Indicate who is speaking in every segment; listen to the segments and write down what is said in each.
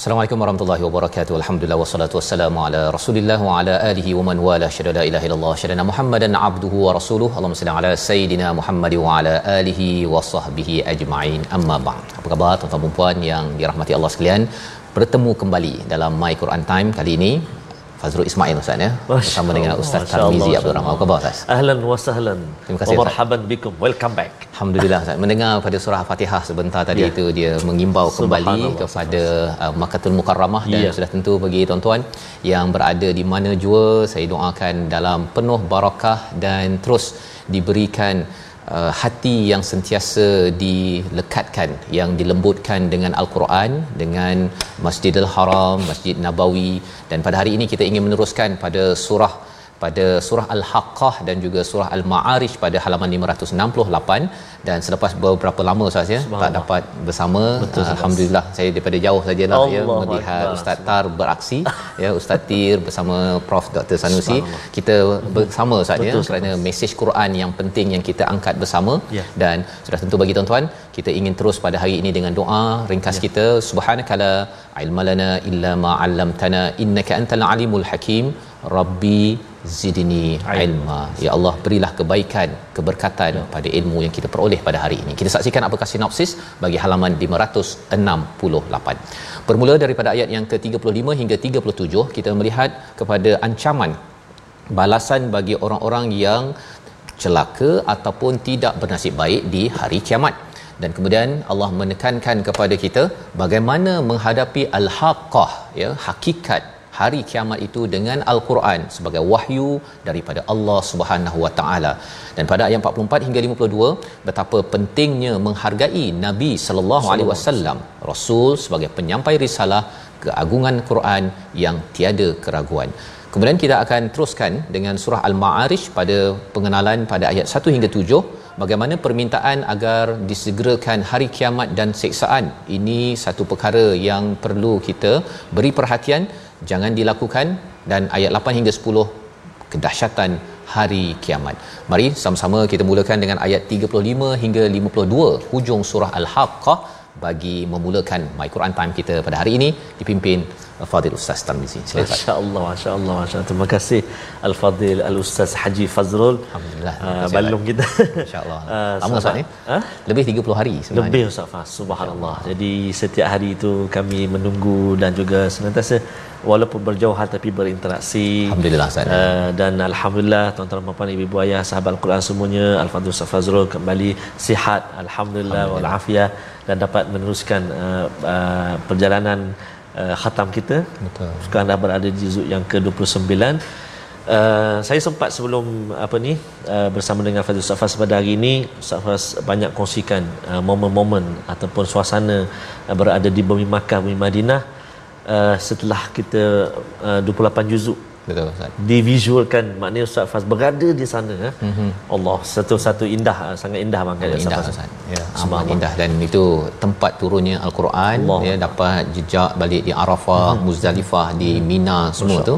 Speaker 1: Assalamualaikum warahmatullahi wabarakatuh. Alhamdulillah wassalatu wassalamu ala Rasulillah wa ala alihi wa man wala syada la ilaha illallah syada Muhammadan abduhu wa rasuluhu. Allahumma salli ala sayidina Muhammad wa ala alihi wa sahbihi ajma'in. Amma ba'd. Apa khabar tuan-tuan dan puan yang dirahmati Allah sekalian? Bertemu kembali dalam My Quran Time kali ini Fazrul Ismail Ustaz ya bersama dengan Ustaz Tarmizi Abdul Rahman. Apa khabar Ustaz?
Speaker 2: Ahlan wa sahlan.
Speaker 1: Terima kasih,
Speaker 2: Wa marhaban bikum. Welcome back.
Speaker 1: Alhamdulillah Ustaz. Mendengar pada surah Fatihah sebentar tadi
Speaker 2: Ya.
Speaker 1: itu dia mengimbau kembali kepada uh, Makkatul Mukarramah dan
Speaker 2: Ya.
Speaker 1: sudah tentu bagi tuan-tuan yang berada di mana jua saya doakan dalam penuh barakah dan terus diberikan uh, hati yang sentiasa dilekatkan yang dilembutkan dengan al-Quran dengan Masjidil Haram, Masjid Nabawi. Dan pada hari ini kita ingin meneruskan pada surah pada surah Al-Haqqah dan juga surah Al-Ma'arij pada halaman 568 dan selepas beberapa lama Ustaz ya tak dapat bersama.
Speaker 2: Betul,
Speaker 1: alhamdulillah saya daripada jauh sajalah ya
Speaker 2: Allahu
Speaker 1: melihat. Ustaz. Tar beraksi ya Ustaz Tir bersama Prof. Dr Sanusi. Kita bersama Ustaz ya kerana mesej Quran yang penting yang kita angkat bersama.
Speaker 2: Ya.
Speaker 1: dan sudah tentu bagi tuan-tuan kita ingin terus pada hari ini dengan doa ringkas
Speaker 2: Ya.
Speaker 1: kita. Subhanakala ilmalana illa ma 'allamtana innaka antal alimul hakim rabbi zidni ilma. Ya Allah berilah kebaikan keberkatan pada ilmu yang kita peroleh pada hari ini. Kita saksikan apakah sinopsis bagi halaman 568 bermula daripada ayat yang ke-35 hingga 37 kita melihat kepada ancaman balasan bagi orang-orang yang celaka ataupun tidak bernasib baik di hari kiamat. Dan kemudian Allah menekankan kepada kita bagaimana menghadapi al-haqqah ya hakikat hari kiamat itu dengan al-Quran sebagai wahyu daripada Allah Subhanahu wa taala. Dan pada ayat 44 hingga 52 betapa pentingnya menghargai Nabi sallallahu alaihi wasallam rasul sebagai penyampai risalah keagungan Quran yang tiada keraguan. Kemudian kita akan teruskan dengan surah Al-Ma'arij pada pengenalan pada ayat 1 hingga 7 bagaimana permintaan agar disegerakan hari kiamat dan siksaan. Ini satu perkara yang perlu kita beri perhatian, jangan dilakukan dan ayat 8 hingga 10 kedahsyatan hari kiamat. Mari sama-sama kita mulakan dengan ayat 35 hingga 52 hujung surah Al-Haqqah bagi memulakan My Quran Time kita pada hari ini dipimpin Fadil Ustaz Tarmizi. Silakan. Ustaz.
Speaker 2: Masya Allah, Allah, Allah. Terima kasih Al-Fadil Al-Ustaz Haji Fazrul.
Speaker 1: Alhamdulillah.
Speaker 2: Uh, balum kita.
Speaker 1: InsyaAllah.
Speaker 2: Ah,
Speaker 1: Lama Ustaz ni?
Speaker 2: Ha?
Speaker 1: Lebih 30 hari sebenarnya.
Speaker 2: Lebih Ustaz Fah, subhanallah. Jadi setiap hari itu kami menunggu dan juga senantiasa walaupun berjauhan tapi berinteraksi.
Speaker 1: Alhamdulillah Ustaz.
Speaker 2: Uh, dan alhamdulillah tuan-tuan dan puan ibu ayah sahabat Al-Quran semuanya Al-Fadhil Ustaz Fazrul kembali sihat alhamdulillah wal afiah dan dapat meneruskan uh, uh, perjalanan uh, khatam kita.
Speaker 1: Betul.
Speaker 2: Sekarang dah berada di juzuk yang ke-29. Uh, saya sempat sebelum apa ni uh, bersama dengan Fazil Ustaz Faz pada hari ini Ustaz Faz banyak kongsikan uh, momen-momen ataupun suasana uh, berada di bumi Makkah bumi Madinah uh, setelah kita uh, 28 juzuk
Speaker 1: Betul Ustaz.
Speaker 2: divisualkan maknanya Ustaz Faz berada di sana eh. mm-hmm. Allah satu-satu indah uh, sangat indah banget
Speaker 1: Amat indah
Speaker 2: Faz.
Speaker 1: Ustaz. Ya, amat indah dan itu tempat turunnya al-Quran
Speaker 2: Allah.
Speaker 1: ya dapat jejak balik di Arafah, Muzdalifah, di Mina semua tu.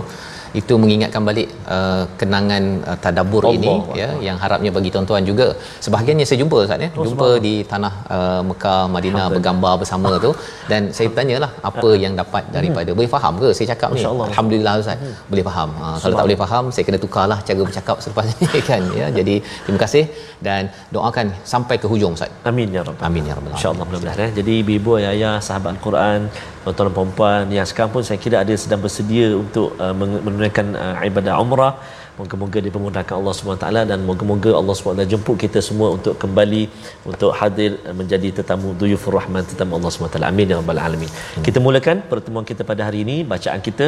Speaker 1: Itu mengingatkan balik uh, kenangan uh, tadabbur
Speaker 2: Allah
Speaker 1: ini
Speaker 2: Allah.
Speaker 1: ya yang harapnya bagi tuan-tuan juga. Sebahagiannya saya jumpa Ustaz ya. Jumpa di tanah uh, Mekah Madinah bergambar bersama tu. Dan saya tanyalah apa yang dapat daripada boleh faham ke? Saya cakap ni? Alhamdulillah Ustaz. Boleh faham. Ha, kalau tak boleh faham saya kena tukarlah cara bercakap selepas ni kan ya. Jadi terima kasih. Dan doakan sampai ke hujung Ustaz.
Speaker 2: Amin ya rabbal
Speaker 1: Amin ya rabbal
Speaker 2: InsyaAllah mudah-mudahan eh. Jadi ibu-ibu, ayah-ayah, sahabat Al-Quran Tuan-tuan dan perempuan Yang sekarang pun saya kira ada sedang bersedia Untuk uh, menunaikan uh, ibadah umrah. Moga-moga dipermudahkan Allah SWT dan moga-moga Allah SWT jemput kita semua untuk kembali untuk hadir menjadi tetamu duyufur rahman tetamu Allah SWT amin ya rabbal alamin. Hmm. kita mulakan pertemuan kita pada hari ini bacaan kita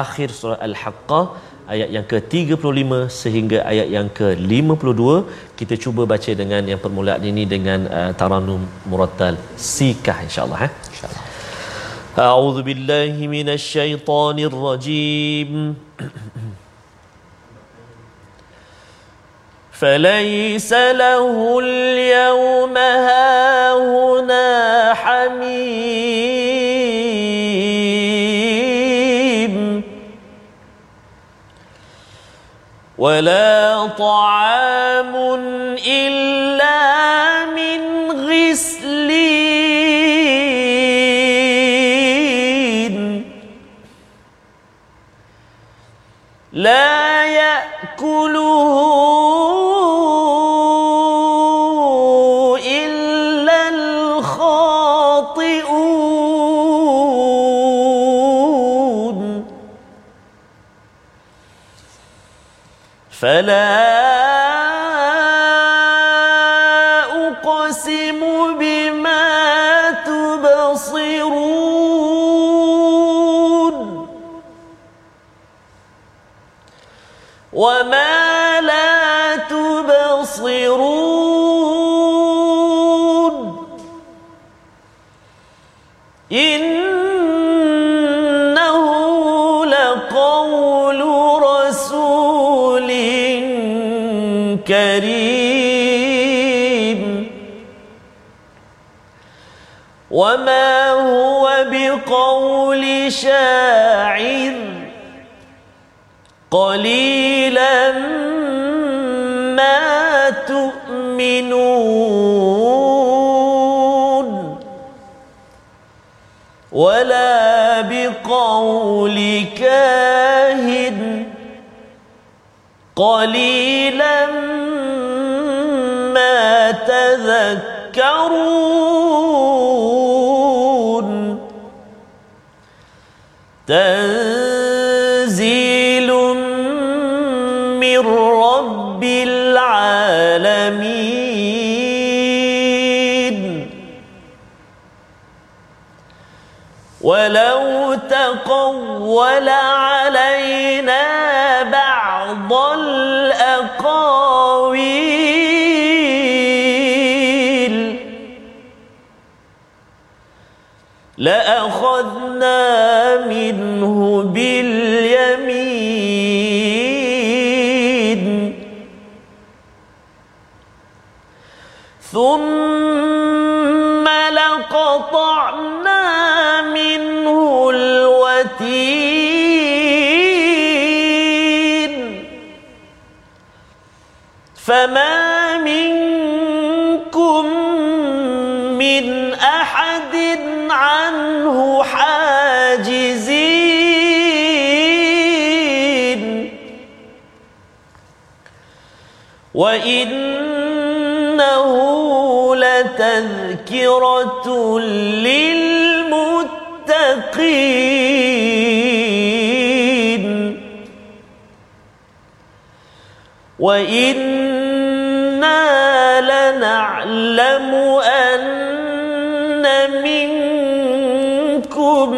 Speaker 2: akhir surah al-haqqah ayat yang ke-35 sehingga ayat yang ke-52 kita cuba baca dengan yang permulaan ini dengan uh, taranum murattal sikah insyaallah eh? Insyaallah a'udzu billahi minasyaitonir rajim فليس له اليوم هاهنا حميم. ولا طعام إلا من غسلين فلا وما هو بقول شاعر قليلا ما تؤمنون ولا بقول كاهن قليلا ما تذكرون تنزيل من رب العالمين. ولو تقول علينا بعض الأقاويل. لأخذنا منه باليمين. ثم لقطعنا منه الوتين. فما منكم من أحد عنه وإنه لتذكرة للمتقين وإنا لنعلم أن منكم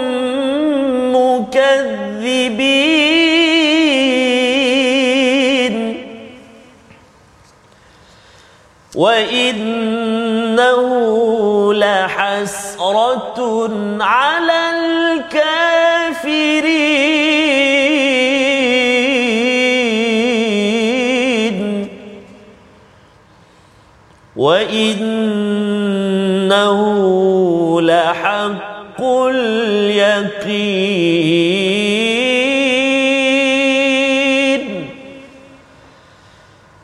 Speaker 2: وإنه لحسرة على الكافرين وإنه لحق اليقين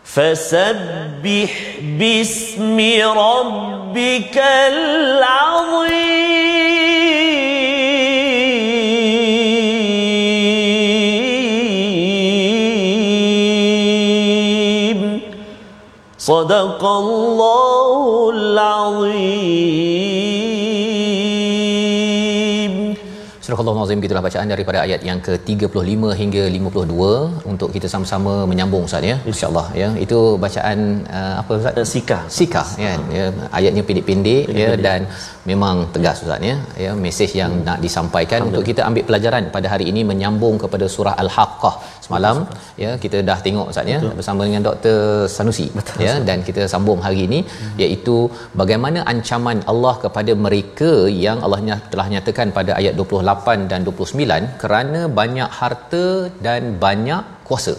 Speaker 2: فسبح باسم ربك العظيم. صدق الله العظيم.
Speaker 1: Surah Al-Azim gitulah bacaan daripada ayat yang ke-35 hingga 52 untuk kita sama-sama menyambung Ustaz ya. Insya-Allah ya. Itu bacaan uh, apa Ustaz?
Speaker 2: Sika.
Speaker 1: Sika kan. Ya, ayatnya pendek-pendek ya dan memang tegas Ustaz ya. Ya, mesej yang hmm. nak disampaikan untuk kita ambil pelajaran pada hari ini menyambung kepada surah Al-Haqqah semalam ya kita dah tengok Ustaz ya bersama dengan Dr Sanusi Betul. ya dan kita sambung hari ini hmm. iaitu bagaimana ancaman Allah kepada mereka yang Allah telah nyatakan pada ayat 28 dan 29 kerana banyak harta dan banyak kuasa.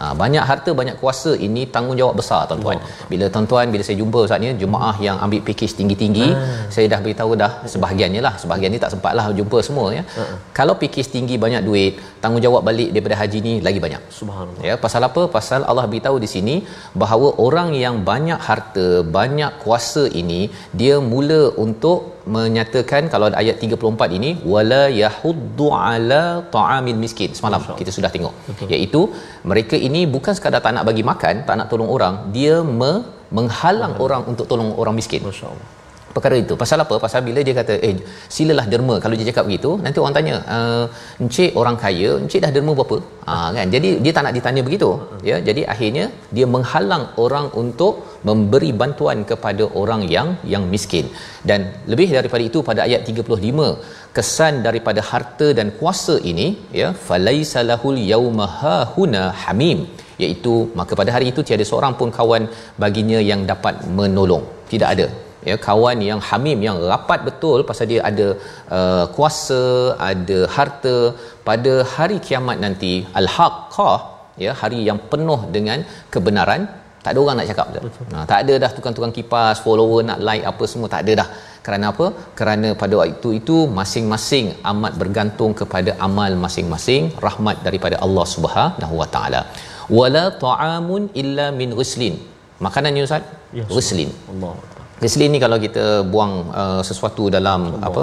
Speaker 1: Ha, banyak harta banyak kuasa ini tanggungjawab besar tuan-tuan. Bila tuan-tuan bila saya jumpa Ustaz ni jemaah yang ambil pakej tinggi-tinggi, ha. saya dah beritahu dah sebahagiannya lah. Sebahagian ni tak sempatlah jumpa semua ya. Ha. Kalau pakej tinggi banyak duit, tanggungjawab balik daripada haji ni lagi banyak. Subhanallah. Ya, pasal apa? Pasal Allah beritahu di sini bahawa orang yang banyak harta, banyak kuasa ini dia mula untuk menyatakan kalau ada ayat 34 ini wala yahuddu ala ta'amil miskin semalam kita sudah tengok Betul. iaitu mereka ini bukan sekadar tak nak bagi makan tak nak tolong orang dia me- menghalang orang untuk tolong orang miskin. Masyaallah perkara itu. Pasal apa? Pasal bila dia kata eh silalah derma. Kalau dia cakap begitu nanti orang tanya uh, encik orang kaya encik dah derma berapa? Ha kan? Jadi dia tak nak ditanya begitu ya. Jadi akhirnya dia menghalang orang untuk memberi bantuan kepada orang yang yang miskin. Dan lebih daripada itu pada ayat 35 kesan daripada harta dan kuasa ini ya falaisa lahul yauma huna hamim. Iaitu maka pada hari itu tiada seorang pun kawan baginya yang dapat menolong. Tidak ada ya kawan yang hamim yang rapat betul pasal dia ada uh, kuasa ada harta pada hari kiamat nanti al-haqqah ya hari yang penuh dengan kebenaran tak ada orang nak cakap dah. Nah, tak ada dah tukang-tukang kipas, follower nak like apa semua tak ada dah. Kerana apa? Kerana pada waktu itu masing-masing amat bergantung kepada amal masing-masing, rahmat daripada Allah Subhanahu Wa Taala. Wala ta'amun illa min ghislin. Makanannya Ustaz? Ya, ghislin. Allah. Ghislin ni kalau kita buang uh, sesuatu dalam Allah. apa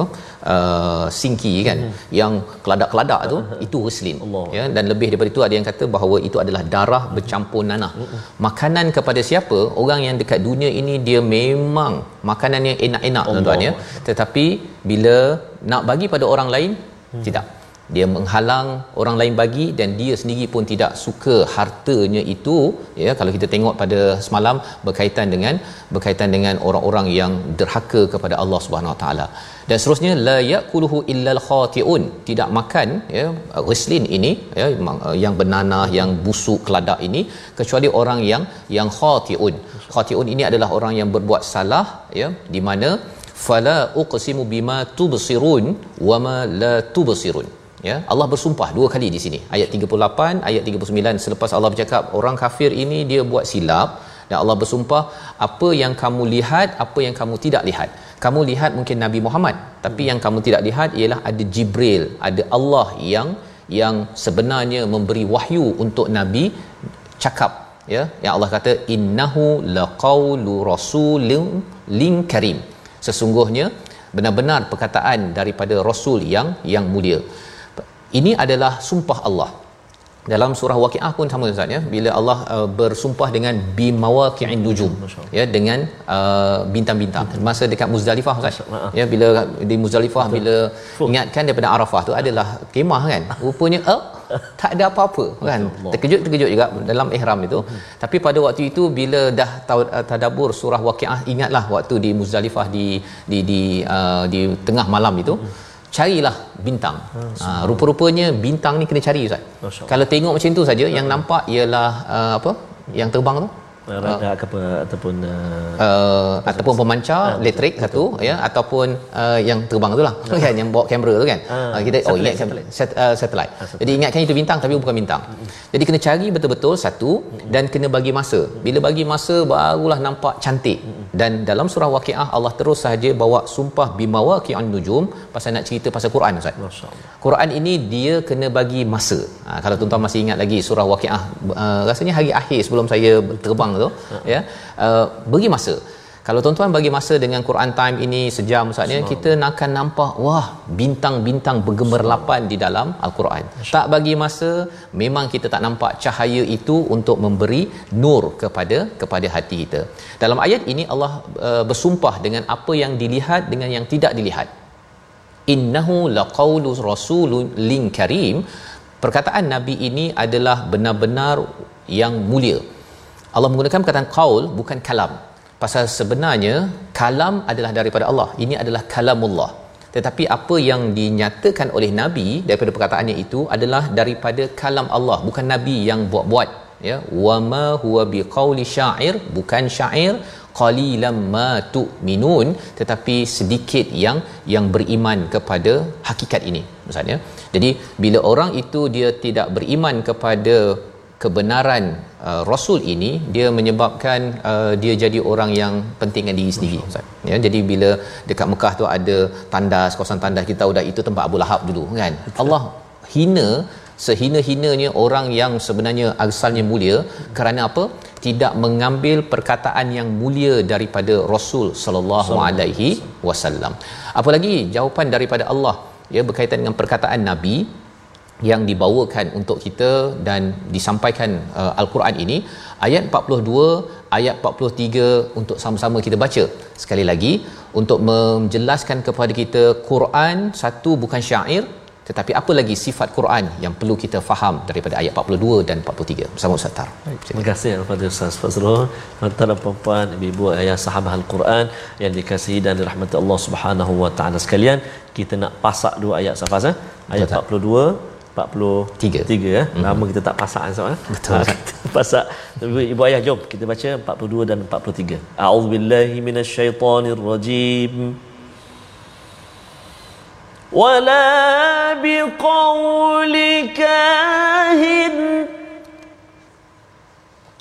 Speaker 1: uh, singki kan hmm. yang keladak-keladak tu uh-huh. itu ghislin ya dan lebih daripada itu ada yang kata bahawa itu adalah darah bercampur nanah. Uh-huh. Makanan kepada siapa? Orang yang dekat dunia ini dia memang makanan yang enak-enak tuan-tuan ya. Tetapi bila nak bagi pada orang lain hmm. tidak dia menghalang orang lain bagi dan dia sendiri pun tidak suka hartanya itu. Ya kalau kita tengok pada semalam berkaitan dengan berkaitan dengan orang-orang yang derhaka kepada Allah Subhanahu Wa Taala. Dan seterusnya la yaquluhu illal khatiun. Tidak makan ya ghislin ini ya yang bernanah yang busuk keladak ini kecuali orang yang yang khatiun. Khatiun ini adalah orang yang berbuat salah ya di mana fala uqsimu bima tubsirun wama la tubsirun ya Allah bersumpah dua kali di sini. Ayat 38 ayat 39 selepas Allah bercakap orang kafir ini dia buat silap. Dan Allah bersumpah apa yang kamu lihat apa yang kamu tidak lihat. Kamu lihat mungkin Nabi Muhammad tapi yang kamu tidak lihat ialah ada Jibril ada Allah yang yang sebenarnya memberi wahyu untuk nabi cakap. Ya yang Allah kata innahu laqaulu rasulin lin karim sesungguhnya benar-benar perkataan daripada rasul yang yang mulia ini adalah sumpah Allah. Dalam surah waqiah pun sama ustaz ya. Bila Allah uh, bersumpah dengan bimawaqi'in nujum ya dengan uh, bintang-bintang. Masa dekat muzdalifah ustaz. Ya bila di muzdalifah bila ingatkan daripada arafah tu adalah kemah kan. Rupanya uh, tak ada apa-apa kan. Terkejut terkejut juga dalam ihram itu. Hmm. tapi pada waktu itu bila dah uh, tadabbur surah waqiah ingatlah waktu di muzdalifah di di di uh, di tengah malam itu. Hmm carilah bintang. Ha, rupa-rupanya bintang ni kena cari Ustaz. Kalau tengok macam tu saja yang nampak ialah uh, apa? Yang terbang tu
Speaker 2: rada uh, apa ataupun uh,
Speaker 1: uh, ataupun pemancar uh, elektrik satu betul. ya ataupun uh, yang terbang itulah uh. kan yang bawa kamera tu kan uh, uh, kita oh ingat satellite. Set, uh, satellite. Uh, jadi ingatkan itu bintang tapi bukan bintang uh, jadi kena cari betul-betul satu uh, dan kena bagi masa bila bagi masa barulah nampak cantik uh, dan dalam surah waqiah Allah terus sahaja bawa sumpah bimawaqi'an nujum pasal nak cerita pasal Quran Ustaz. Masyaallah. Quran ini dia kena bagi masa. Ha, kalau tuan-tuan masih ingat lagi surah waqiah uh, rasanya hari akhir sebelum saya terbang tu ya uh, bagi masa kalau tuan-tuan bagi masa dengan Quran time ini sejam saatnya kita akan nampak wah bintang-bintang bergemerlapan di dalam al-Quran. Tak bagi masa memang kita tak nampak cahaya itu untuk memberi nur kepada kepada hati kita. Dalam ayat ini Allah uh, bersumpah dengan apa yang dilihat dengan yang tidak dilihat. innahu laqaulu rasulun lin karim perkataan nabi ini adalah benar-benar yang mulia Allah menggunakan perkataan qaul bukan kalam pasal sebenarnya kalam adalah daripada Allah. Ini adalah kalamullah. Tetapi apa yang dinyatakan oleh nabi daripada perkataannya itu adalah daripada kalam Allah bukan nabi yang buat-buat ya. Wama huwa biqauli syair bukan syair. Qalilam ma tu'minun tetapi sedikit yang yang beriman kepada hakikat ini maksudnya jadi bila orang itu dia tidak beriman kepada kebenaran uh, rasul ini dia menyebabkan uh, dia jadi orang yang pentingkan diri sendiri Ustaz. ya jadi bila dekat Mekah tu ada tandas kawasan tandas kita tahu dah itu tempat Abu Lahab dulu kan? Allah hina sehina-hinanya orang yang sebenarnya asalnya mulia kerana apa? Tidak mengambil perkataan yang mulia daripada Rasul sallallahu alaihi wasallam. apalagi jawapan daripada Allah ya berkaitan dengan perkataan nabi yang dibawakan untuk kita dan disampaikan uh, al-Quran ini ayat 42 ayat 43 untuk sama-sama kita baca sekali lagi untuk menjelaskan kepada kita Quran satu bukan syair tetapi apa lagi sifat Quran yang perlu kita faham daripada ayat 42 dan 43 bersama Ustaz Tar.
Speaker 2: Terima kasih kepada Ustaz Fazrul. Tuan-tuan dan puan ibu ayah sahabat Al-Quran yang dikasihi dan dirahmati Allah Subhanahu wa taala sekalian, kita nak pasak dua ayat Safaz eh. Ayat
Speaker 1: Betul.
Speaker 2: 42 43 3 eh? Mm-hmm. kita tak pasak eh, sama eh?
Speaker 1: Betul.
Speaker 2: Ah, pasak. Ibu ayah jom kita baca 42 dan 43 a'udzubillahi minasyaitonir rajim ولا بقول كاهن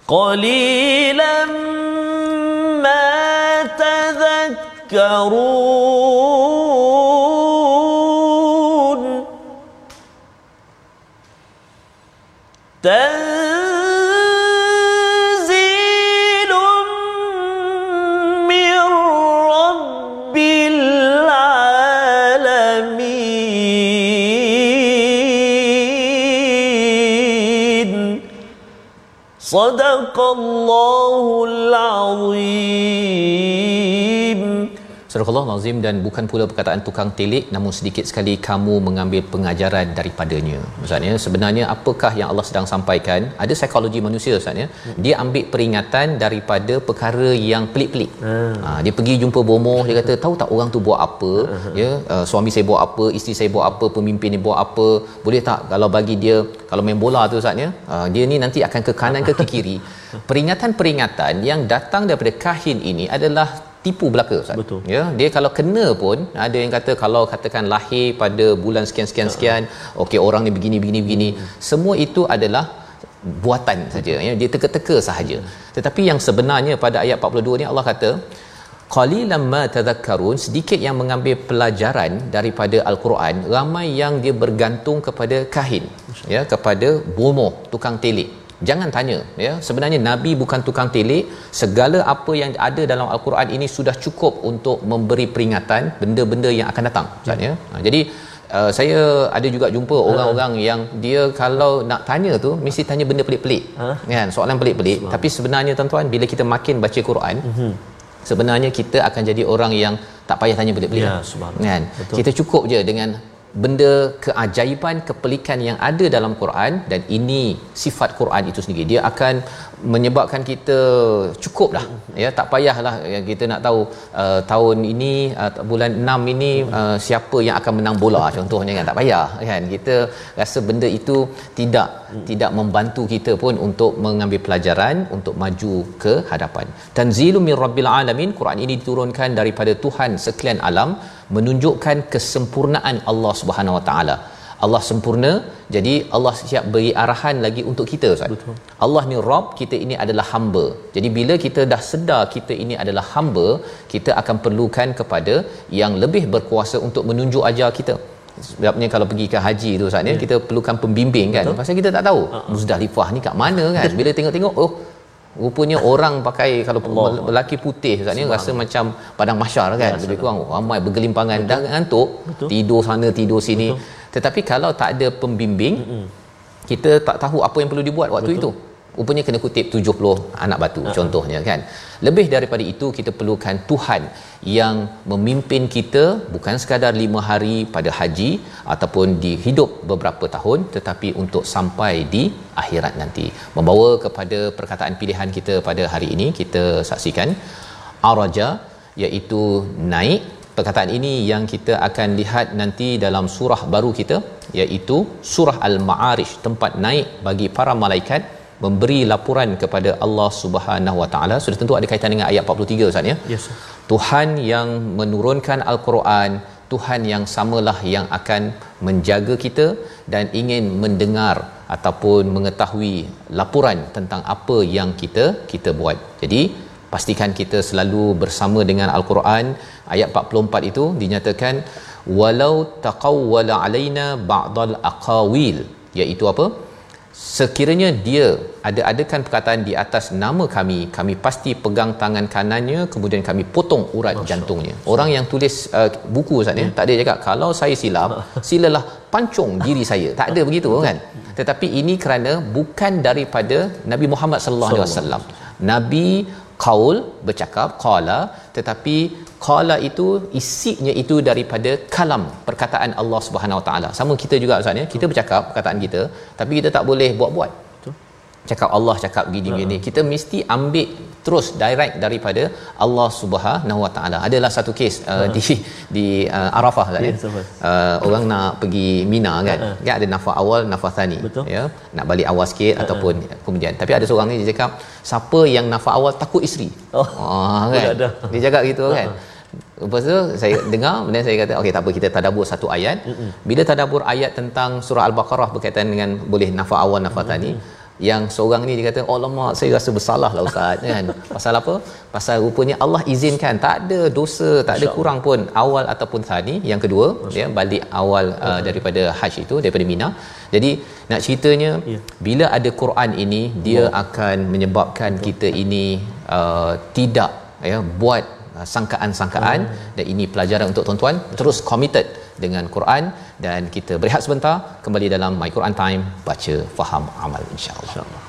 Speaker 2: قليلا ما تذكرون تنزيل من رب العالمين. صدق الله العظيم.
Speaker 1: Surah Allah lazim dan bukan pula perkataan tukang telik namun sedikit sekali kamu mengambil pengajaran daripadanya. Maksudnya sebenarnya apakah yang Allah sedang sampaikan? Ada psikologi manusia Ustaz ya. Dia ambil peringatan daripada perkara yang pelik-pelik.
Speaker 2: Hmm.
Speaker 1: Ha, dia pergi jumpa bomoh dia kata tahu tak orang tu buat apa? Ya, uh, suami saya buat apa, isteri saya buat apa, pemimpin ni buat apa? Boleh tak kalau bagi dia kalau main bola tu Ustaz ya, uh, dia ni nanti akan ke kanan ke ke kiri. Peringatan-peringatan yang datang daripada kahin ini adalah tipu belaka Ustaz.
Speaker 2: Betul.
Speaker 1: Ya, dia kalau kena pun ada yang kata kalau katakan lahir pada bulan sekian sekian sekian, okey orang ni begini begini begini. Semua itu adalah buatan saja ya, dia teka-teka sahaja. Tetapi yang sebenarnya pada ayat 42 ni Allah kata qalilan ma tadhakkarun sedikit yang mengambil pelajaran daripada al-Quran ramai yang dia bergantung kepada kahin ya kepada bomoh tukang telik jangan tanya ya. Sebenarnya nabi bukan tukang telik segala apa yang ada dalam al-Quran ini sudah cukup untuk memberi peringatan benda-benda yang akan datang Ustaz ya. Ha, jadi Uh, saya ada juga jumpa orang-orang yang dia kalau nak tanya tu mesti tanya benda pelik-pelik
Speaker 2: Ha?
Speaker 1: kan? Soalan pelik-pelik. Tapi sebenarnya tuan-tuan bila kita makin baca Quran
Speaker 2: Mhm.
Speaker 1: sebenarnya kita akan jadi orang yang tak payah tanya pelik-pelik
Speaker 2: Ya,
Speaker 1: kan?
Speaker 2: Betul.
Speaker 1: kita cukup je dengan benda keajaiban kepelikan yang ada dalam Quran dan ini sifat Quran itu sendiri. Dia akan menyebabkan kita cukup dah ya tak payahlah ya, kita nak tahu uh, tahun ini uh, bulan 6 ini uh, siapa yang akan menang bola contohnya kan. Tak payah kan. Kita rasa benda itu tidak tidak membantu kita pun untuk mengambil pelajaran untuk maju ke hadapan. Tanzilum mir rabbil alamin Quran ini diturunkan daripada Tuhan sekalian alam menunjukkan kesempurnaan Allah Subhanahu Wa Taala Allah sempurna jadi Allah siap beri arahan lagi untuk kita Ustaz. Betul. Allah ni Rabb, kita ini adalah hamba. Jadi bila kita dah sedar kita ini adalah hamba, kita akan perlukan kepada yang lebih berkuasa untuk menunjuk ajar kita. Sebabnya kalau pergi ke haji tu Ustaz ya, kita perlukan pembimbing kan.
Speaker 2: Betul.
Speaker 1: Pasal kita tak tahu Muzdalifah ni kat mana kan. Bila tengok-tengok oh Rupanya orang pakai kalau
Speaker 2: Allah.
Speaker 1: lelaki putih Ustaz ni rasa macam padang mahsyar kan.
Speaker 2: Ya,
Speaker 1: Lebih kurang ramai bergelimpangan dah ngantuk,
Speaker 2: Betul.
Speaker 1: tidur sana tidur sini. Tetapi kalau tak ada pembimbing, kita tak tahu apa yang perlu dibuat waktu
Speaker 2: Betul.
Speaker 1: itu. Rupanya kena kutip 70 anak batu uh-huh. contohnya kan? Lebih daripada itu kita perlukan Tuhan yang memimpin kita bukan sekadar lima hari pada haji ataupun di hidup beberapa tahun tetapi untuk sampai di akhirat nanti. Membawa kepada perkataan pilihan kita pada hari ini kita saksikan araja iaitu naik. Perkataan ini yang kita akan lihat nanti dalam surah baru kita iaitu surah al-ma'arij tempat naik bagi para malaikat memberi laporan kepada Allah Subhanahu Wa Taala sudah tentu ada kaitan dengan ayat 43 Ustaz ya. Yes. Tuhan yang menurunkan al-Quran, Tuhan yang samalah yang akan menjaga kita dan ingin mendengar ataupun mengetahui laporan tentang apa yang kita kita buat. Jadi pastikan kita selalu bersama dengan al-Quran. Ayat 44 itu dinyatakan walau taqawwala alaina ba'dal aqawil iaitu apa? Sekiranya dia ada adakan perkataan di atas nama kami kami pasti pegang tangan kanannya kemudian kami potong urat Masya jantungnya. Orang yang tulis uh, buku Ustaz ya hmm. tak ada cakap kalau saya silap silalah pancung diri saya. Tak ada begitu kan? Tetapi ini kerana bukan daripada Nabi Muhammad sallallahu alaihi wasallam. Nabi qaul bercakap qala tetapi qala itu isinya itu daripada kalam perkataan Allah Subhanahu Wa Taala. Sama kita juga ustaz ya. Kita bercakap perkataan kita tapi kita tak boleh buat-buat. Cakap Allah cakap gini uh gini kita mesti ambil terus direct daripada Allah Subhanahu Wa Taala. Adalah satu kes uh, di di uh, Arafah kan yes, uh, orang nak pergi Mina kan? Uh kan ada nafas awal nafas tani ya. Nak balik awal sikit uh ataupun kemudian. Tapi ada seorang ni dia cakap siapa yang nafas awal takut isteri. Oh, oh kan? Dia cakap gitu kan Lepas tu saya dengar kemudian saya kata okey tak apa kita tadabbur satu ayat. Mm-mm. Bila tadabbur ayat tentang surah al-Baqarah berkaitan dengan boleh nafas awal nafas tani yang seorang ni dia kata oh lama saya rasa bersalah lah ustaz kan. Pasal apa? Pasal rupanya Allah izinkan tak ada dosa tak ada kurang pun awal ataupun tani yang kedua ya balik awal uh, daripada haji itu daripada Mina. Jadi nak ceritanya ya. bila ada Quran ini dia akan menyebabkan kita ini uh, tidak ya buat uh, sangkaan-sangkaan dan ini pelajaran untuk tuan-tuan terus committed dengan Quran dan kita berehat sebentar kembali dalam My Quran Time baca faham amal insya-Allah. Insya-Allah.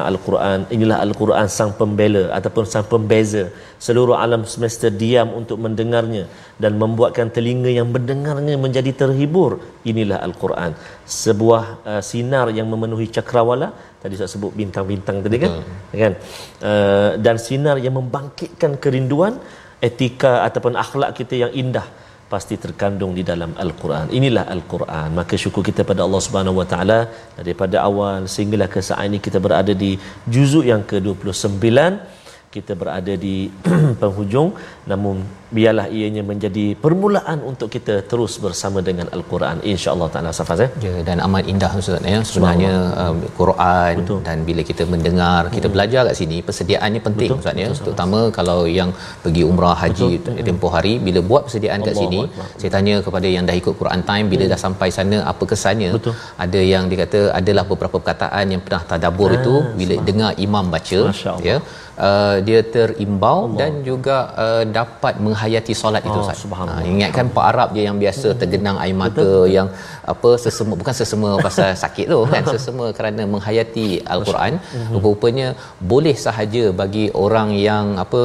Speaker 1: Tentang Al-Quran. Inilah Al-Quran sang pembela ataupun sang pembeza. Seluruh alam semesta diam untuk mendengarnya dan membuatkan telinga yang mendengarnya menjadi terhibur. Inilah Al-Quran. Sebuah uh, sinar yang memenuhi cakrawala. Tadi saya sebut bintang-bintang tadi kan? Betul. kan? Uh, dan sinar yang membangkitkan kerinduan etika ataupun akhlak kita yang indah pasti terkandung di dalam al-Quran. Inilah al-Quran. Maka syukur kita pada Allah Subhanahu Wa Taala daripada awal sehinggalah ke saat ini kita berada di juzuk yang ke-29 kita berada di penghujung namun biarlah ianya menjadi permulaan untuk kita terus bersama dengan al-Quran insya-Allah taala safaz ya. ya dan amat indah ustaz ya sebenarnya uh, Quran Betul. dan bila kita mendengar kita hmm. belajar kat sini persediaannya penting Betul. ustaz ya Betul. terutama kalau yang pergi umrah haji Betul. tempoh hari bila buat persediaan kat sini Allah. saya tanya kepada yang dah ikut Quran time bila hmm. dah sampai sana apa kesannya Betul. ada yang dikata adalah beberapa perkataan yang pernah tadabbur ah, itu bila dengar imam baca ya uh, dia terimbau Allah. dan juga uh, dapat menghayati solat itu oh, Ustaz. Uh, ingatkan Pak Arab dia yang biasa hmm. tergenang air mata Betul. yang apa sesama bukan sesama pasal sakit tu kan sesama kerana menghayati al-Quran hmm. rupanya boleh sahaja bagi orang yang apa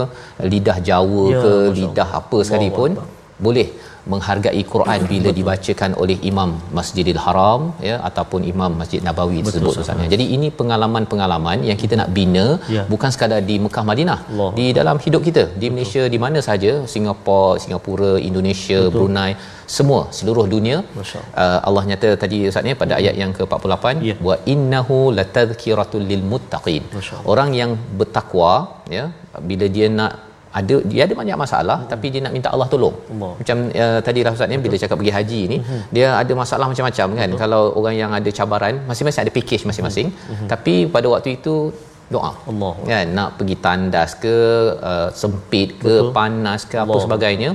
Speaker 1: lidah Jawa ya, ke lidah apa sekalipun boleh menghargai Quran bila Betul. dibacakan oleh imam Masjidil Haram ya ataupun imam Masjid Nabawi tersebut Ustaz. Jadi ini pengalaman-pengalaman yang kita nak bina ya. bukan sekadar di Mekah Madinah, Allah. di dalam hidup kita di Malaysia Betul. di mana saja, Singapura, Singapura, Indonesia, Betul. Brunei, semua seluruh dunia. Uh, Allah nyata tadi Ustaz ni pada ayat yang ke-48 ya. wa innahu latadhkiratul lil muttaqin. Orang yang bertakwa ya bila dia nak ada dia ada banyak masalah hmm. tapi dia nak minta Allah tolong. Allah. Macam uh, tadi Ustaz ni bila cakap pergi haji ni hmm. dia ada masalah macam-macam kan. Betul. Kalau orang yang ada cabaran masing-masing ada package masing-masing hmm. tapi pada waktu itu doa. Allah. Kan nak pergi tandas ke uh, sempit ke Betul. panas ke Allah. apa sebagainya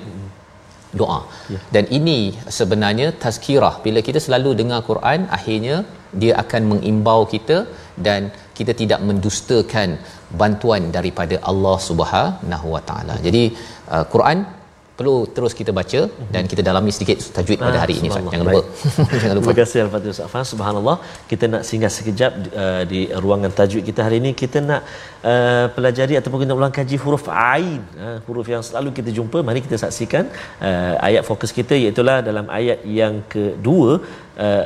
Speaker 1: doa. Ya. Dan ini sebenarnya tazkirah bila kita selalu dengar Quran akhirnya dia akan mengimbau kita dan kita tidak mendustakan bantuan daripada Allah Subhanahu Wa Taala. Jadi uh, Quran perlu terus kita baca dan kita dalami sedikit tajwid pada hari ini Ustaz. Jangan lupa.
Speaker 2: Jangan lupa. Terima kasih Al-Fatihah Ustaz. Subhanallah. Kita nak singgah sekejap uh, di ruangan tajwid kita hari ini. Kita nak uh, pelajari ataupun kita ulang kaji huruf Ain. Uh, huruf yang selalu kita jumpa. Mari kita saksikan uh, ayat fokus kita iaitu dalam ayat yang kedua uh,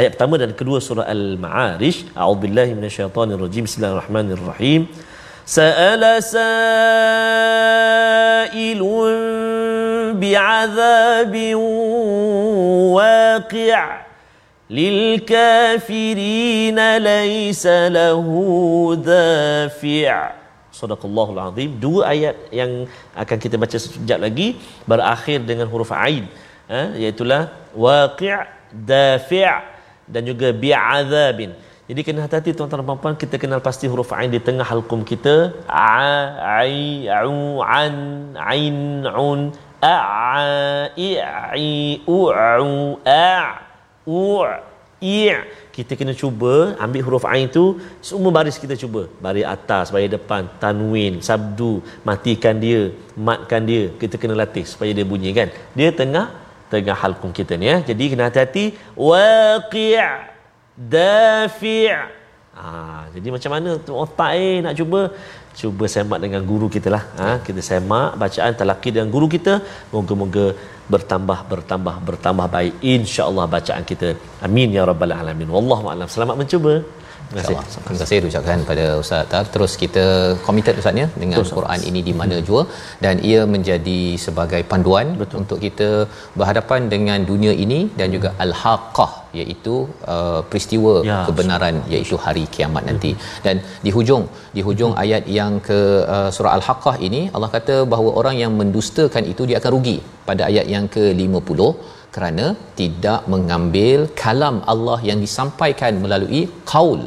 Speaker 2: ayat pertama dan kedua surah Al-Ma'arij. A'udzubillahi minasyaitonirrajim. Bismillahirrahmanirrahim. سأل سائل بعذاب واقع للكافرين ليس له دافع Sadaqallahul Azim. Dua ayat yang akan kita baca sekejap lagi berakhir dengan huruf ain. Eh, iaitulah waqi' dafi' dan juga bi'adzabin. jadi kena hati-hati tuan-tuan dan puan kita kenal pasti huruf ain di tengah halqum kita. A, ai, au, an, ain, un, a, i, i, u, u, a, u, i. Kita kena cuba ambil huruf ain tu semua baris kita cuba. Baris atas, baris depan, tanwin, sabdu, matikan dia, matkan dia. Kita kena latih supaya dia bunyi kan. Dia tengah tengah halqum kita ni ya. Jadi kena hati-hati. Waqi' dafi' ha, jadi macam mana otak eh nak cuba? Cuba semak dengan guru kita lah. Ha, kita semak bacaan talaki dengan guru kita. Moga-moga bertambah bertambah bertambah baik. insya-Allah bacaan kita. Amin ya rabbal alamin. Wallahu alam. Selamat mencuba
Speaker 1: Terima kasih. Terima kasih ucapkan pada Ustaz Tar. Terus kita committed Ustaznya dengan Betul, Quran ini di mana jua dan ia menjadi sebagai panduan Betul. untuk kita berhadapan dengan dunia ini dan juga al-haqqah iaitu uh, peristiwa ya, kebenaran so. iaitu hari kiamat nanti. Hmm. Dan di hujung di hujung hmm. ayat yang ke uh, surah al-haqqah ini Allah kata bahawa orang yang mendustakan itu dia akan rugi pada ayat yang ke-50 kerana tidak mengambil kalam Allah yang disampaikan melalui qaul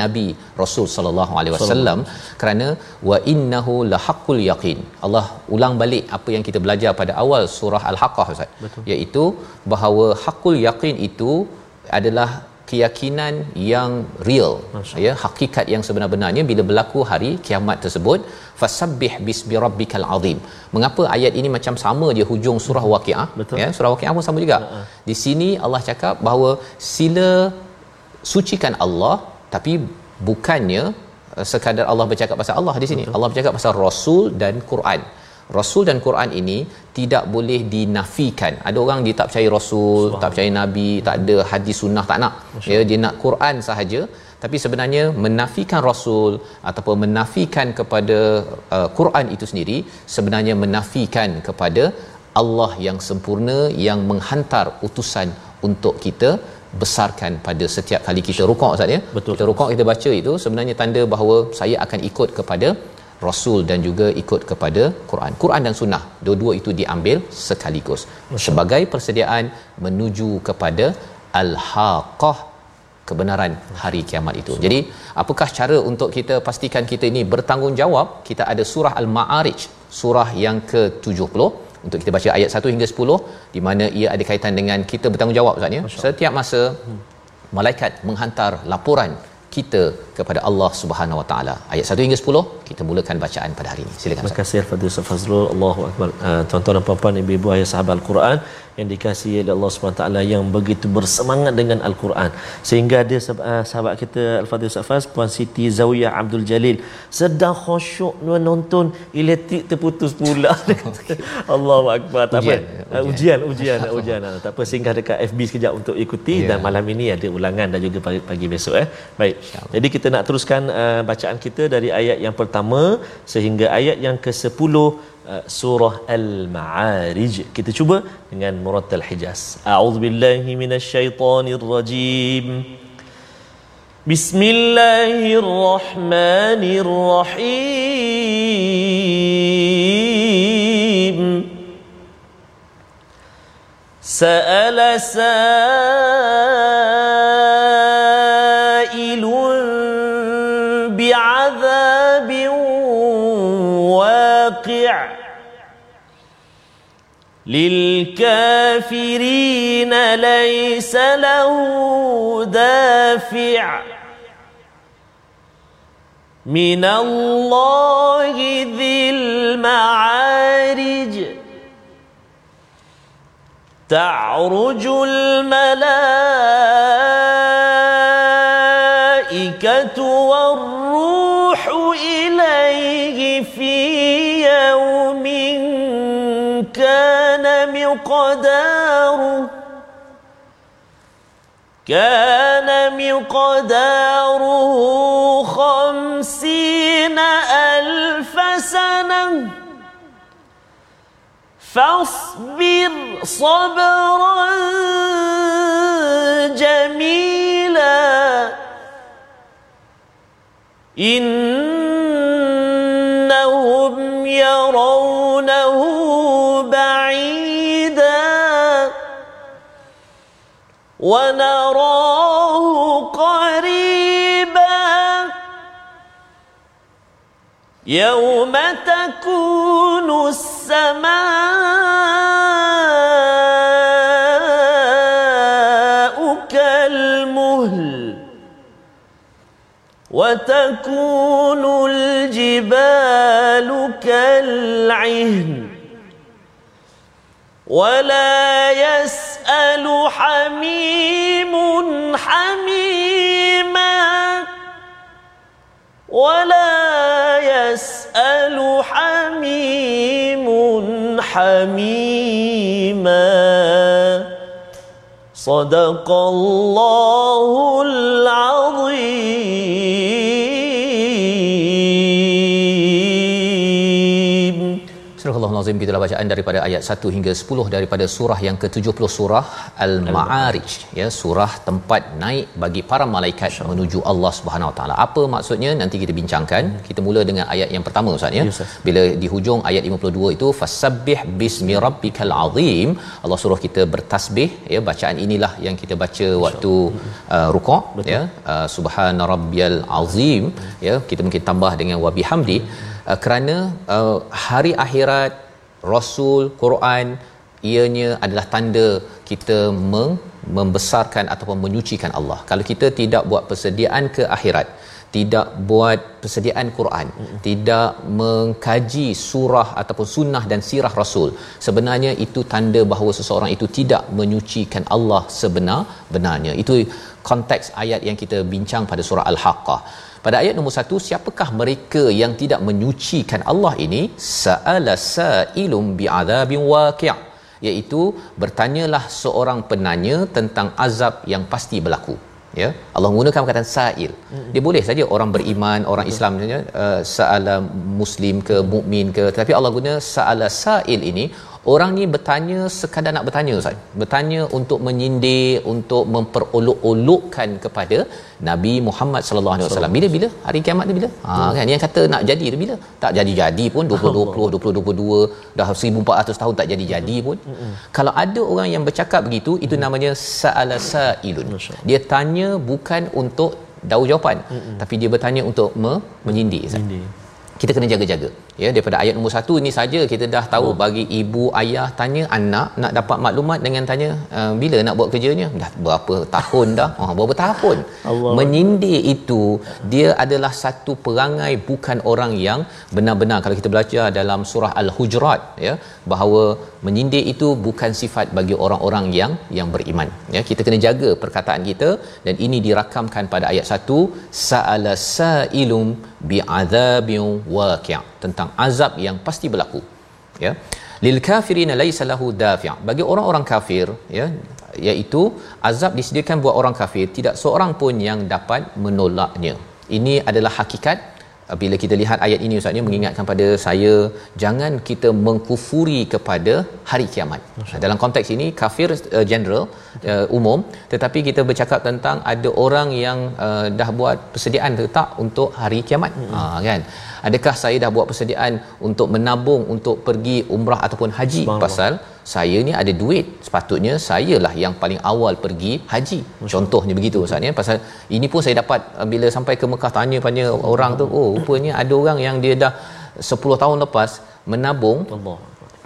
Speaker 1: Nabi Rasul sallallahu alaihi wasallam kerana wa innahu lahaqqul yaqin. Allah ulang balik apa yang kita belajar pada awal surah Al-Haqqah Ustaz. Betul. iaitu bahawa haqqul yaqin itu adalah keyakinan yang real ya hakikat yang sebenar-benarnya bila berlaku hari kiamat tersebut. Fasabbih bismi rabbikal azim. Mengapa ayat ini macam sama dia hujung surah waqiah? Ya surah waqiah pun sama juga. Uh-huh. di sini Allah cakap bahawa sila sucikan Allah tapi bukannya uh, sekadar Allah bercakap pasal Allah di sini. Betul. Allah bercakap pasal rasul dan Quran Rasul dan Quran ini tidak boleh dinafikan. Ada orang dia tak percaya Rasul, tak percaya Nabi, tak ada hadis sunnah tak nak. Ya dia nak Quran sahaja tapi sebenarnya menafikan Rasul ataupun menafikan kepada uh, Quran itu sendiri sebenarnya menafikan kepada Allah yang sempurna yang menghantar utusan untuk kita besarkan pada setiap kali kita rukuk Ustaz ya. Betul. Kita rukuk kita baca itu sebenarnya tanda bahawa saya akan ikut kepada rasul dan juga ikut kepada Quran. Quran dan sunnah dua-dua itu diambil sekaligus Masya. sebagai persediaan menuju kepada al-haqqah kebenaran hari kiamat itu. Masya. Jadi, apakah cara untuk kita pastikan kita ini bertanggungjawab? Kita ada surah al-Ma'arij, surah yang ke-70 untuk kita baca ayat 1 hingga 10 di mana ia ada kaitan dengan kita bertanggungjawab Ustaz ya. Setiap masa hmm. malaikat menghantar laporan kita kepada Allah Subhanahu Wa Taala. Ayat 1 hingga 10 kita mulakan bacaan pada hari ini. Silakan.
Speaker 2: Terima kasih Al-Fadhil Ustaz Fazrul. Allahu akbar. Uh, tuan-tuan dan puan-puan, ibu-ibu ayah sahabat Al-Quran yang dikasihi oleh Allah SWT yang begitu bersemangat dengan Al-Quran sehingga ada uh, sahabat kita Al-Fadhil Ustaz Faz Puan Siti Zawiyah Abdul Jalil sedang khusyuk menonton elektrik terputus pula Allahu Akbar tak apa uh, ujian ujian ujian uh, tak apa singgah dekat FB sekejap untuk ikuti yeah. dan malam ini ada ulangan dan juga pagi, pagi besok eh baik jadi kita nak teruskan uh, bacaan kita dari ayat yang pertama sehingga ayat yang ke-10 uh, surah Al-Ma'arij. Kita cuba dengan murattal Hijaz. A'udzubillahi minasyaitonirrajim. Bismillahirrahmanirrahim. Sa'ala sa'ilun للكافرين ليس له دافع. من الله ذي المعارج. تعرج الملائكة مقداره. كان مقداره خمسين ألف سنة. فاصبر صبرا جميلا. إنهم يرونه ونراه قريبا. يوم تكون السماء كالمهل وتكون الجبال كالعهن ولا يسأل حميم حميما ولا يسأل حميم حميما. صدق الله العظيم.
Speaker 1: Surah Al-Azim kita bacaan daripada ayat 1 hingga 10 daripada surah yang ke-70 surah Al-Ma'arij. Ya surah tempat naik bagi para malaikat menuju Allah Subhanahu Wa Taala. Apa maksudnya? Nanti kita bincangkan. Kita mula dengan ayat yang pertama Ustaz ya.
Speaker 2: Yes, Ustaz.
Speaker 1: Bila di hujung ayat 52 itu fasabbih bismi rabbikal azim. Allah suruh kita bertasbih ya. Bacaan inilah yang kita baca waktu uh, rukuk ya. Uh, subhana rabbiyal azim. Ya kita mungkin tambah dengan wa bihamdi. Uh, kerana uh, hari akhirat rasul Quran ianya adalah tanda kita meng- membesarkan ataupun menyucikan Allah. Kalau kita tidak buat persediaan ke akhirat, tidak buat persediaan Quran, mm-hmm. tidak mengkaji surah ataupun sunnah dan sirah Rasul, sebenarnya itu tanda bahawa seseorang itu tidak menyucikan Allah sebenar-benarnya. Itu konteks ayat yang kita bincang pada surah Al-Haqqah. Pada ayat nombor satu, siapakah mereka yang tidak menyucikan Allah ini? Sa'ala sa'ilum bi'adhabin waqi' iaitu bertanyalah seorang penanya tentang azab yang pasti berlaku. Ya? Allah menggunakan perkataan sa'il. Dia boleh saja orang beriman orang Islam saja uh, sa'ala muslim ke mukmin ke. Tetapi Allah guna sa'ala sa'il ini orang ni bertanya sekadar nak bertanya Ustaz. Bertanya untuk menyindir untuk memperolok-olokkan kepada Nabi Muhammad sallallahu alaihi wasallam. Bila bila? Hari kiamat tu bila? Ha kan? Yang kata nak jadi tu bila? Tak jadi-jadi pun 2020 2022 dah 1400 tahun tak jadi-jadi pun. Kalau ada orang yang bercakap begitu itu namanya sa'ala sa'ilun. Dia tanya bukan untuk daur jawapan tapi dia bertanya untuk me- menyindir Ustaz. Kita kena jaga-jaga ya daripada ayat nombor satu ini saja kita dah tahu oh. bagi ibu ayah tanya anak nak dapat maklumat dengan tanya uh, bila nak buat kerjanya? Dah berapa tahun dah? Oh, berapa tahun? Allah. menyindir itu dia adalah satu perangai bukan orang yang benar-benar. Kalau kita belajar dalam surah al-hujurat ya bahawa menyindir itu bukan sifat bagi orang-orang yang yang beriman. Ya kita kena jaga perkataan kita dan ini dirakamkan pada ayat 1 sa'ala sa'ilum bi'adzabin waqi' tentang azab yang pasti berlaku ya. Lil kafirin laisa lahu dafi' bagi orang-orang kafir ya iaitu azab disediakan buat orang kafir tidak seorang pun yang dapat menolaknya. Ini adalah hakikat bila kita lihat ayat ini ustaz ni mengingatkan pada saya jangan kita mengkufuri kepada hari kiamat. Masya. dalam konteks ini kafir uh, general uh, umum tetapi kita bercakap tentang ada orang yang uh, dah buat persediaan tak untuk hari kiamat. Hmm. ha kan? Adakah saya dah buat persediaan untuk menabung untuk pergi umrah ataupun haji? Pasal saya ni ada duit sepatutnya sayalah yang paling awal pergi haji. Contohnya begitu ustaz ya. Pasal ini pun saya dapat uh, bila sampai ke Mekah tanya tanya orang tu oh rupanya ada orang yang dia dah 10 tahun lepas menabung. Allah.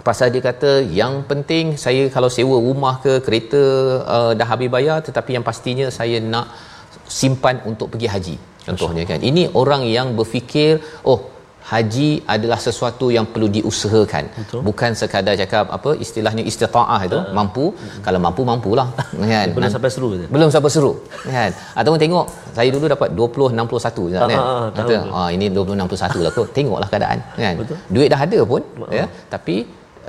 Speaker 1: Pasal dia kata yang penting saya kalau sewa rumah ke kereta uh, dah habis bayar tetapi yang pastinya saya nak simpan untuk pergi haji. Contohnya kan. Ini orang yang berfikir oh haji adalah sesuatu yang perlu diusahakan. Betul. bukan sekadar cakap apa istilahnya istitaah itu uh, mampu. Uh, kalau mampu mampulah.
Speaker 2: Kan? Belum sampai seru je.
Speaker 1: belum sampai seru. Kan? Ataupun tengok saya dulu dapat 20 61 kan? Uh, kata ah ini 20 61 lah kau tengoklah keadaan. Kan? Betul. duit dah ada pun uh, ya. Tapi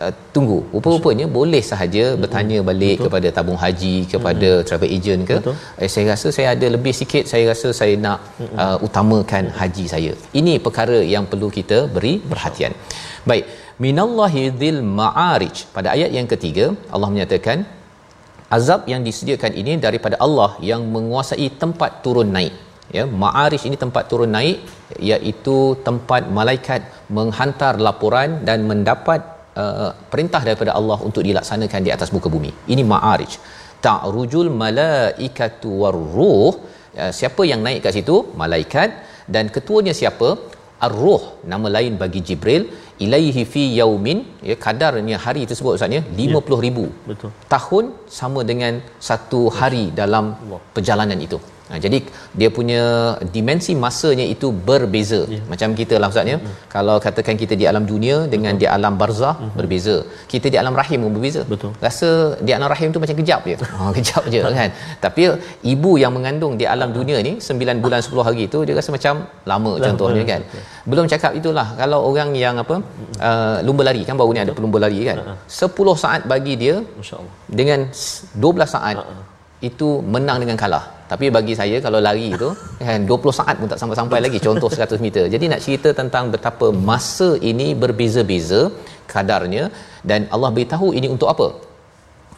Speaker 1: Uh, tunggu. Rupa-rupanya boleh sahaja hmm bertanya balik Betul. kepada tabung haji kepada hmm travel agent ke. Eh, saya rasa saya ada lebih sikit saya rasa saya nak hmm uh, utamakan hmm haji saya. Ini perkara yang perlu kita beri perhatian. Baik. Minallahi dzil ma'arij. Pada ayat yang ketiga Allah menyatakan azab yang disediakan ini daripada Allah yang menguasai tempat turun naik. Ya ma'arij ini tempat turun naik iaitu tempat malaikat menghantar laporan dan mendapat uh, perintah daripada Allah untuk dilaksanakan di atas muka bumi. Ini ma'arij. Ta'rujul malaikatu warruh. Uh, siapa yang naik kat situ? Malaikat dan ketuanya siapa? Ar-Ruh, nama lain bagi Jibril, ilaihi fi yaumin, ya kadarnya hari tersebut ustaz ya 50000. Ya. Betul. Tahun sama dengan satu hari dalam perjalanan itu. Ha, jadi dia punya dimensi masanya itu berbeza. Yeah. Macam kita lah Ustaz ya. Mm-hmm. Kalau katakan kita di alam dunia dengan Betul. di alam barzah mm-hmm. berbeza. Kita di alam rahim pun berbeza. Betul. Rasa di alam rahim tu macam kejap je. Ha, kejap je kan. Tapi ibu yang mengandung di alam dunia ni 9 bulan 10 hari tu dia rasa macam lama Lama. contohnya kan. Belum cakap itulah kalau orang yang apa uh, lumba lari kan baru ni ada pelumba lari kan. 10 saat bagi dia masya-Allah. Dengan 12 saat itu menang dengan kalah tapi bagi saya kalau lari tu kan 20 saat pun tak sampai-sampai lagi contoh 100 meter. Jadi nak cerita tentang betapa masa ini berbeza-beza kadarnya dan Allah beritahu ini untuk apa?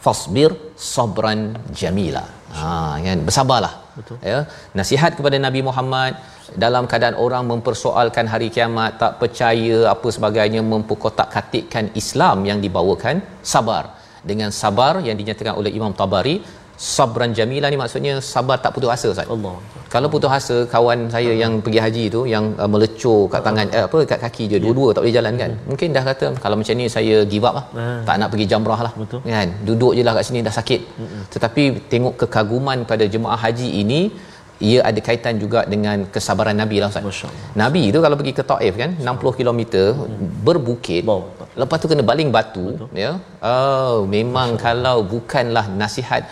Speaker 1: Fasbir sabran jamila. Ha kan bersabarlah. Betul. Ya nasihat kepada Nabi Muhammad dalam keadaan orang mempersoalkan hari kiamat tak percaya apa sebagainya memperkotak-katikkan Islam yang dibawakan sabar. Dengan sabar yang dinyatakan oleh Imam Tabari sabran jamila ni maksudnya sabar tak putus asa Ustaz. Allah. Kalau putus asa kawan saya yang pergi haji tu yang uh, melecur kat tangan uh, apa kat kaki dia dua-dua tak boleh jalan kan. Hmm. Mungkin dah kata kalau macam ni saya give up lah. Uh. Tak nak pergi jamrah lah. Betul. Kan? Duduk je lah kat sini dah sakit. Hmm. Tetapi tengok kekaguman pada jemaah haji ini ia ada kaitan juga dengan kesabaran Nabi lah Ustaz. Nabi tu kalau pergi ke Taif kan 60 km hmm. berbukit. Wow. Lepas tu kena baling batu Betul. ya. Oh memang kalau bukanlah nasihat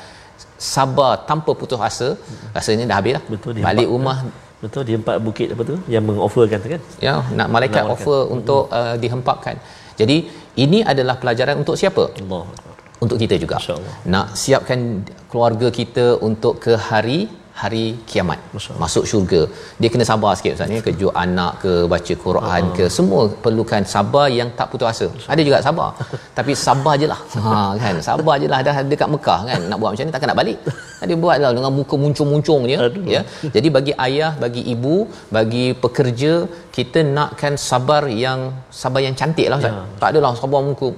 Speaker 1: sabar tanpa putus asa rasanya dah habis lah betul dia balik empat, rumah.
Speaker 2: betul dia empat bukit apa tu yang mengofferkan tu kan?
Speaker 1: Ya nak malaikat offer hmm. untuk uh, dihempapkan jadi ini adalah pelajaran untuk siapa? Allah untuk kita juga. Nak siapkan keluarga kita untuk ke hari hari kiamat. Masuk syurga. Dia kena sabar sikit ustaz. Ni kejut anak ke baca Quran uh-huh. ke semua perlukan sabar yang tak putus asa. Ada juga sabar. Tapi sabar je lah. Ha kan? Sabar je lah dah dekat Mekah kan? Nak buat macam ni takkan nak balik. Dia buat lah dengan muka muncung-muncung je ya. Jadi bagi ayah bagi ibu bagi pekerja kita nakkan sabar yang sabar yang cantik lah ustaz. Ya. tak adalah sabar muka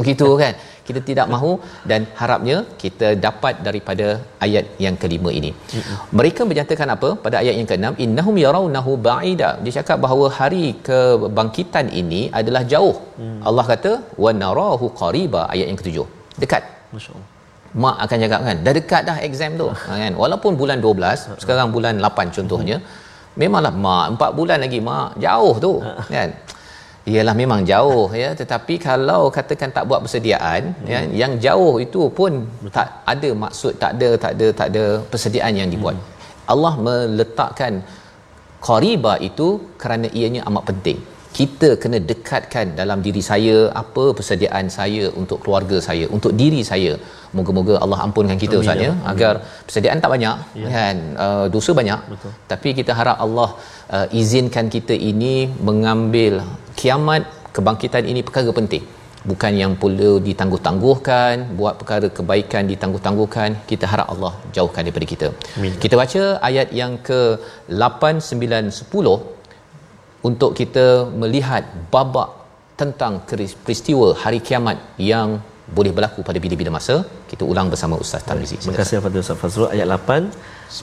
Speaker 1: begitu kan kita tidak mahu dan harapnya kita dapat daripada ayat yang kelima ini. Mereka menyatakan apa? Pada ayat yang keenam innahum yarawnahu ba'ida. Dia cakap bahawa hari kebangkitan ini adalah jauh. Mm. Allah kata wa narahu qariba ayat yang ketujuh. Dekat. Masyaallah. Mak akan cakap kan dah dekat dah exam tu. Kan? Walaupun bulan 12 sekarang bulan 8 contohnya memanglah mak 4 bulan lagi mak jauh tu kan ialah memang jauh ya tetapi kalau katakan tak buat persediaan hmm. ya yang jauh itu pun Betul. tak ada maksud tak ada tak ada tak ada persediaan yang dibuat hmm. Allah meletakkan qariba itu kerana ianya amat penting kita kena dekatkan dalam diri saya apa persediaan saya untuk keluarga saya untuk diri saya. Moga-moga Allah ampunkan kita ustaz ya. agar persediaan tak banyak ya. kan? Uh, dosa banyak. Betul. tapi kita harap Allah uh, izinkan kita ini mengambil kiamat kebangkitan ini perkara penting. Bukan yang perlu ditangguh-tangguhkan buat perkara kebaikan ditangguh-tangguhkan. Kita harap Allah jauhkan daripada kita. Amin. kita baca ayat yang ke 8 9 10 untuk kita melihat babak tentang peristiwa hari kiamat yang boleh berlaku pada bila-bila masa kita ulang bersama Ustaz Tarmizi.
Speaker 2: Terima kasih kepada Ustaz Fazrul ayat 8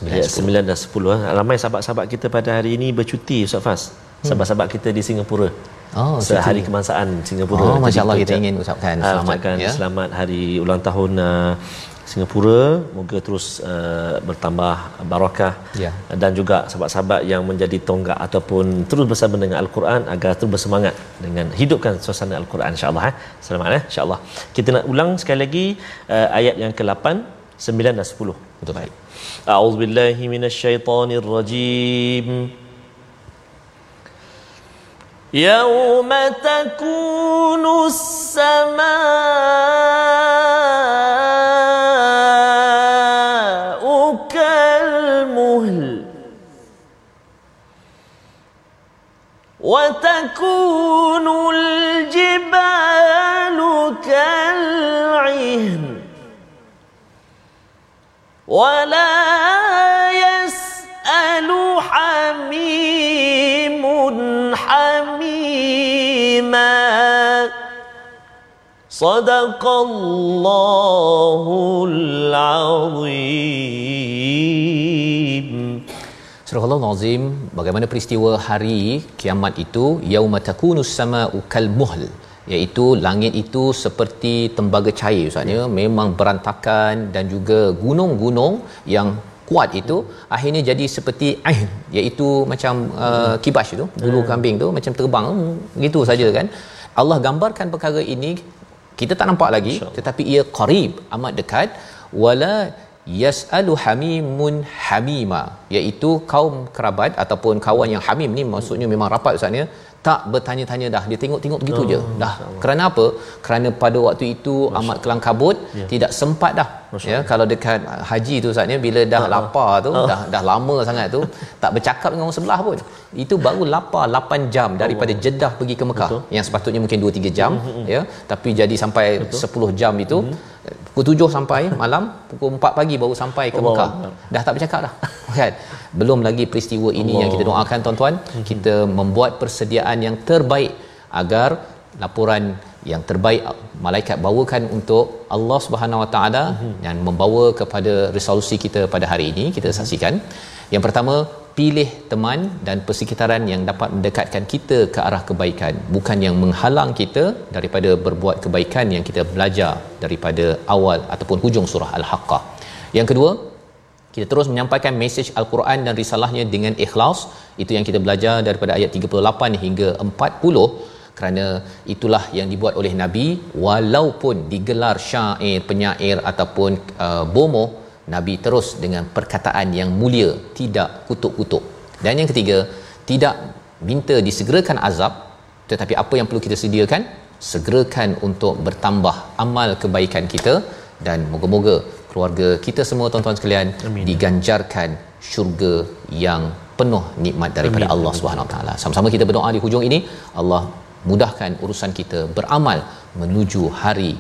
Speaker 2: 9, ayat 9 dan 10 eh. ramai sahabat-sahabat kita pada hari ini bercuti Ustaz Faz. Hmm. Sahabat-sahabat kita di Singapura. Oh, sehari cuti. kebangsaan Singapura.
Speaker 1: Oh, masya-Allah kita ingin ucapkan
Speaker 2: uh, selamat ucapkan ya. selamat hari ulang tahun uh, Singapura moga terus uh, bertambah barakah ya. dan juga sahabat-sahabat yang menjadi tonggak ataupun terus bersama dengan al-Quran agar terus bersemangat dengan hidupkan suasana al-Quran insya-Allah eh. Selamat eh insya-Allah. Kita nak ulang sekali lagi uh, ayat yang ke-8, 9 dan 10. Betul baik. A'udzubillahi minasyaitonirrajim. يوم تكون السماء صدق الله العظيم
Speaker 1: Surah Allah Nazim bagaimana peristiwa hari kiamat itu yauma takunus sama'u kal muhl iaitu langit itu seperti tembaga cair ustaznya memang berantakan dan juga gunung-gunung yang kuat itu akhirnya jadi seperti ain iaitu macam uh, kibas itu bulu hmm. kambing tu macam terbang gitu saja kan Allah gambarkan perkara ini kita tak nampak lagi tetapi ia qarib amat dekat. Wala yasalu hamimun hamima iaitu kaum kerabat ataupun kawan yang hamim ni maksudnya memang rapat ustaz tak bertanya-tanya dah. Dia tengok-tengok begitu oh, je. Dah. kerana apa? Kerana pada waktu itu Masya amat kelang kabut ya. tidak sempat dah. Masya ya kalau dekat haji tu saatnya bila dah uh, lapar tu uh. dah dah lama sangat tu tak bercakap dengan orang sebelah pun. Itu baru lapar 8 jam daripada Jeddah pergi ke Mekah. Betul. yang sepatutnya mungkin 2 3 jam mm-hmm. ya. Tapi jadi sampai Betul. 10 jam itu mm-hmm. Pukul 7 sampai malam pukul 4 pagi baru sampai ke Mekah dah tak bercakap dah kan belum lagi peristiwa ini Allah. yang kita doakan tuan-tuan mm-hmm. kita membuat persediaan yang terbaik agar laporan yang terbaik malaikat bawakan untuk Allah Subhanahu Wa Taala mhm. dan membawa kepada resolusi kita pada hari ini kita saksikan yang pertama pilih teman dan persekitaran yang dapat mendekatkan kita ke arah kebaikan bukan yang menghalang kita daripada berbuat kebaikan yang kita belajar daripada awal ataupun hujung surah al-haqqah yang kedua kita terus menyampaikan mesej al-Quran dan risalahnya dengan ikhlas. Itu yang kita belajar daripada ayat 38 hingga 40 kerana itulah yang dibuat oleh nabi walaupun digelar syair penyair ataupun uh, bomo nabi terus dengan perkataan yang mulia tidak kutuk-kutuk dan yang ketiga tidak minta disegerakan azab tetapi apa yang perlu kita sediakan segerakan untuk bertambah amal kebaikan kita dan moga-moga keluarga kita semua tuan-tuan sekalian Amin. diganjarkan syurga yang penuh nikmat daripada Amin. Allah Subhanahu taala. Sama-sama kita berdoa di hujung ini, Allah mudahkan urusan kita beramal menuju hari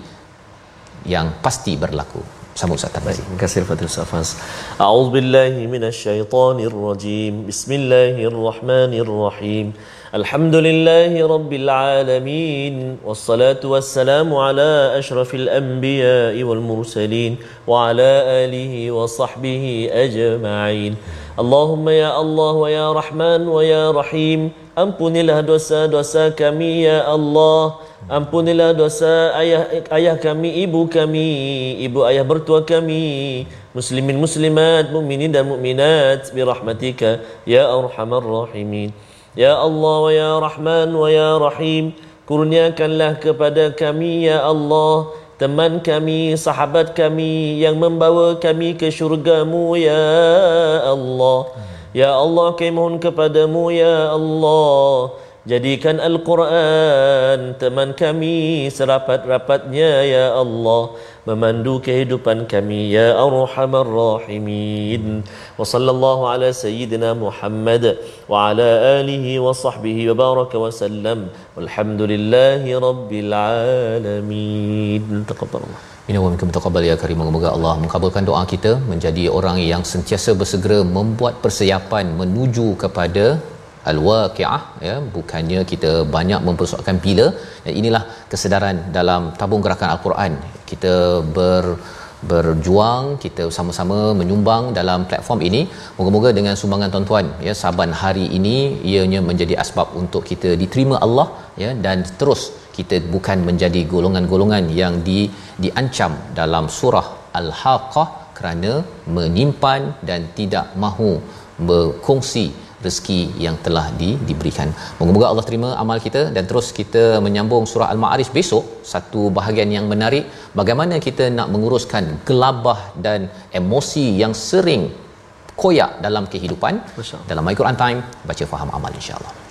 Speaker 1: yang pasti berlaku. Sama Ustaz Tabari.
Speaker 2: Terima kasih Fatih Ustaz Fas. A'udzubillahi minasyaitanirrajim. Bismillahirrahmanirrahim. Alhamdulillahi Rabbil Alamin Wassalatu wassalamu ala ashrafil anbiya wal mursalin Wa ala alihi wa sahbihi ajma'in Allahumma ya Allah wa ya Rahman wa ya Rahim Ampunilah dosa-dosa kami ya Allah. Ampunilah dosa ayah ayah kami, ibu kami, ibu ayah bertua kami. Muslimin muslimat, mukminin dan mukminat Birahmatika ya arhamar rahimin. Ya Allah wa ya Rahman wa ya Rahim Kurniakanlah kepada kami ya Allah. Teman kami, sahabat kami Yang membawa kami ke syurgamu ya Allah Ya Allah kami mohon kepadamu Ya Allah. Jadikan Al-Quran teman kami serapat-rapatnya Ya Allah. Memandu kehidupan kami Ya Arhamar Rahimin. Wa sallallahu ala Sayyidina Muhammad Wa ala alihi wa sahbihi wa baraka wa sallam. Walhamdulillahi Rabbil Alamin. Taqabbalallah
Speaker 1: Minkum taqabbal ya karim. Semoga Allah mengabulkan doa kita menjadi orang yang sentiasa bersegera membuat persiapan menuju kepada al-waqiah ya. Bukannya kita banyak mempersoalkan bila. Dan inilah kesedaran dalam tabung gerakan al-Quran. Kita ber berjuang kita sama-sama menyumbang dalam platform ini. Moga-moga dengan sumbangan tuan-tuan ya saban hari ini ianya menjadi asbab untuk kita diterima Allah ya dan terus kita bukan menjadi golongan-golongan yang di diancam dalam surah al-haqqah kerana menyimpan dan tidak mahu berkongsi rezeki yang telah di, diberikan. Moga-moga Allah terima amal kita dan terus kita menyambung surah Al-Ma'arij besok satu bahagian yang menarik bagaimana kita nak menguruskan gelabah dan emosi yang sering koyak dalam kehidupan dalam My Quran Time baca faham amal insya-Allah.